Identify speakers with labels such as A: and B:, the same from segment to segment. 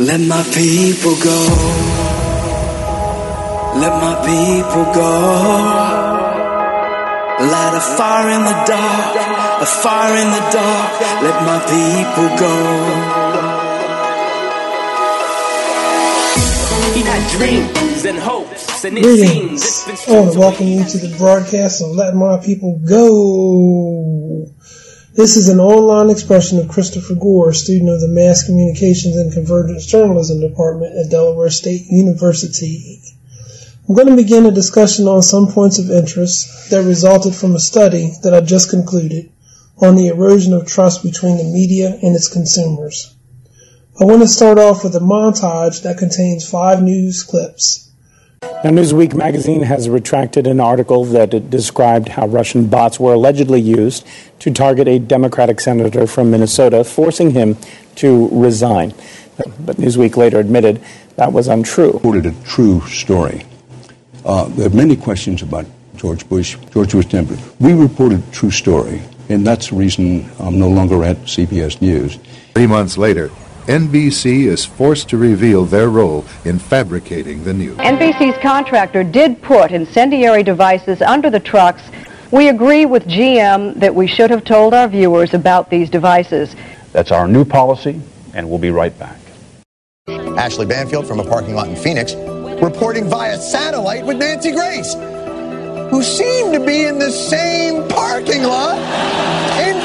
A: Let my people go. Let my people go. Light a fire in the dark, a fire in the dark. Let my people go.
B: He had dreams and hopes, and it
C: Greetings.
B: seems it's
C: I want to welcome you to the broadcast of Let My People Go. This is an online expression of Christopher Gore, student of the Mass Communications and Convergence Journalism Department at Delaware State University. I'm going to begin a discussion on some points of interest that resulted from a study that I just concluded on the erosion of trust between the media and its consumers. I want to start off with a montage that contains five news clips.
D: Now, Newsweek magazine has retracted an article that it described how Russian bots were allegedly used to target a Democratic senator from Minnesota, forcing him to resign. But Newsweek later admitted that was untrue.
E: reported a true story. Uh, there are many questions about George Bush, George Bush temper. We reported a true story, and that's the reason I'm no longer at CBS News.
F: Three months later, NBC is forced to reveal their role in fabricating the news.
G: NBC's contractor did put incendiary devices under the trucks. We agree with GM that we should have told our viewers about these devices.
H: That's our new policy, and we'll be right back.
I: Ashley Banfield from a parking lot in Phoenix reporting via satellite with Nancy Grace, who seemed to be in the same parking lot in Phoenix.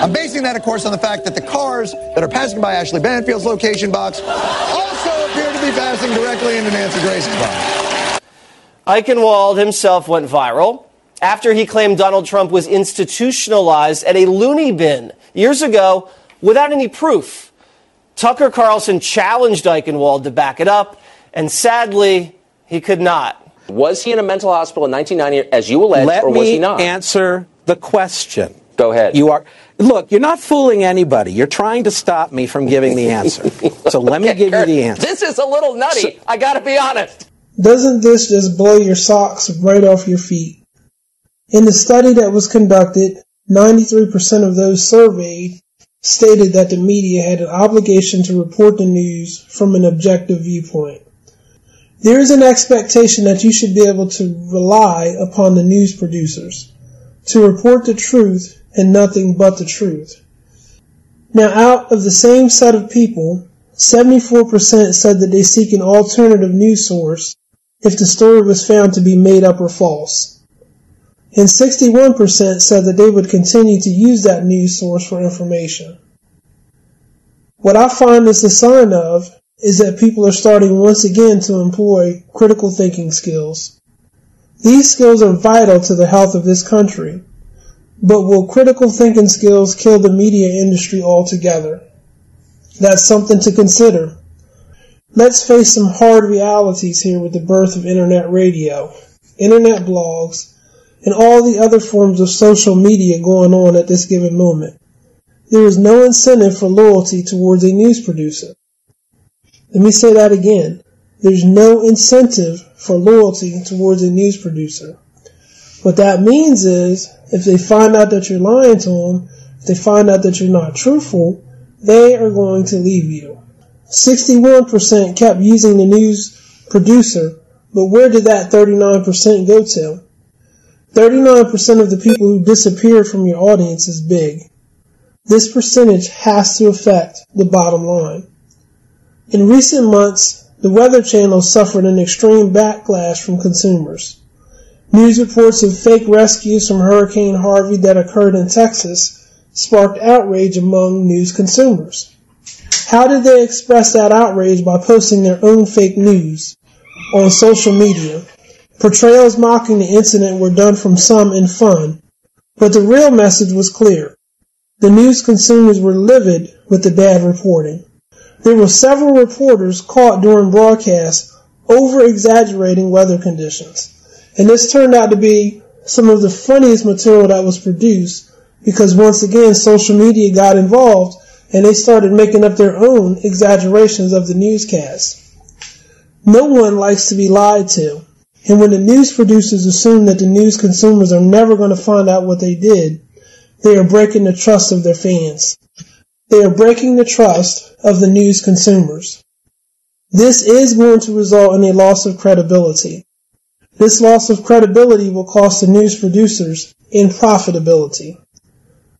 I: I'm basing that, of course, on the fact that the cars that are passing by Ashley Banfield's location box also appear to be passing directly into Nancy Grace's box.
J: Eichenwald himself went viral after he claimed Donald Trump was institutionalized at a loony bin years ago without any proof. Tucker Carlson challenged Eichenwald to back it up, and sadly, he could not.
K: Was he in a mental hospital in 1990, as you allege,
L: Let
K: or was he not?
L: answer the question.
K: Go ahead.
L: You are look. You're not fooling anybody. You're trying to stop me from giving the answer. so let me
K: Okay,
L: give you the answer.
K: This is a little nutty. I got to be honest.
C: Doesn't this just blow your socks right off your feet? In the study that was conducted, 93% of those surveyed stated that the media had an obligation to report the news from an objective viewpoint. There is an expectation that you should be able to rely upon the news producers to report the truth and nothing but the truth. Now, out of the same set of people, 74% said that they seek an alternative news source if the story was found to be made up or false. And 61% said that they would continue to use that news source for information. What I find this a sign of is that people are starting once again to employ critical thinking skills. These skills are vital to the health of this country, but will critical thinking skills kill the media industry altogether? That's something to consider. Let's face some hard realities here with the birth of internet radio, internet blogs, and all the other forms of social media going on at this given moment. There is no incentive for loyalty towards a news producer. Let me say that again. There's no incentive for loyalty towards a news producer. What that means is, if they find out that you're lying to them, if they find out that you're not truthful, they are going to leave you. 61% kept using the news producer, but where did that 39% go to? 39% of the people who disappeared from your audience is big. This percentage has to affect the bottom line. In recent months, the Weather Channel suffered an extreme backlash from consumers. News reports of fake rescues from Hurricane Harvey that occurred in Texas sparked outrage among news consumers. How did they express that outrage by posting their own fake news on social media? Portrayals mocking the incident were done from some in fun, but the real message was clear. The news consumers were livid with the bad reporting. There were several reporters caught during broadcasts over exaggerating weather conditions. And this turned out to be some of the funniest material that was produced because once again social media got involved and they started making up their own exaggerations of the newscast. No one likes to be lied to. And when the news producers assume that the news consumers are never going to find out what they did, they are breaking the trust of their fans. They are breaking the trust of the news consumers. This is going to result in a loss of credibility. This loss of credibility will cost the news producers in profitability.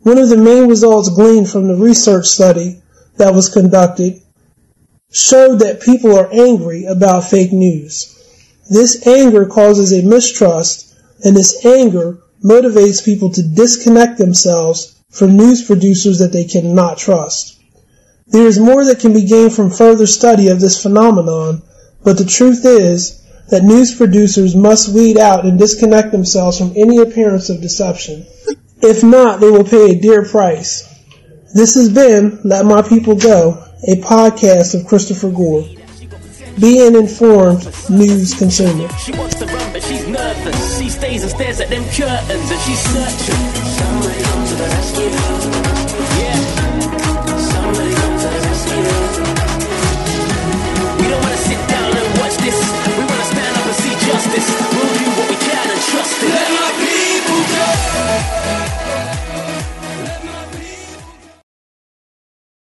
C: One of the main results gleaned from the research study that was conducted showed that people are angry about fake news. This anger causes a mistrust, and this anger motivates people to disconnect themselves from news producers that they cannot trust. There is more that can be gained from further study of this phenomenon, but the truth is that news producers must weed out and disconnect themselves from any appearance of deception. If not, they will pay a dear price. This has been Let My People Go, a podcast of Christopher Gore. Be an informed news consumer.
B: She wants to run, but she's nervous. She stays and stares at them curtains and she's searching. To the rescue. Yeah.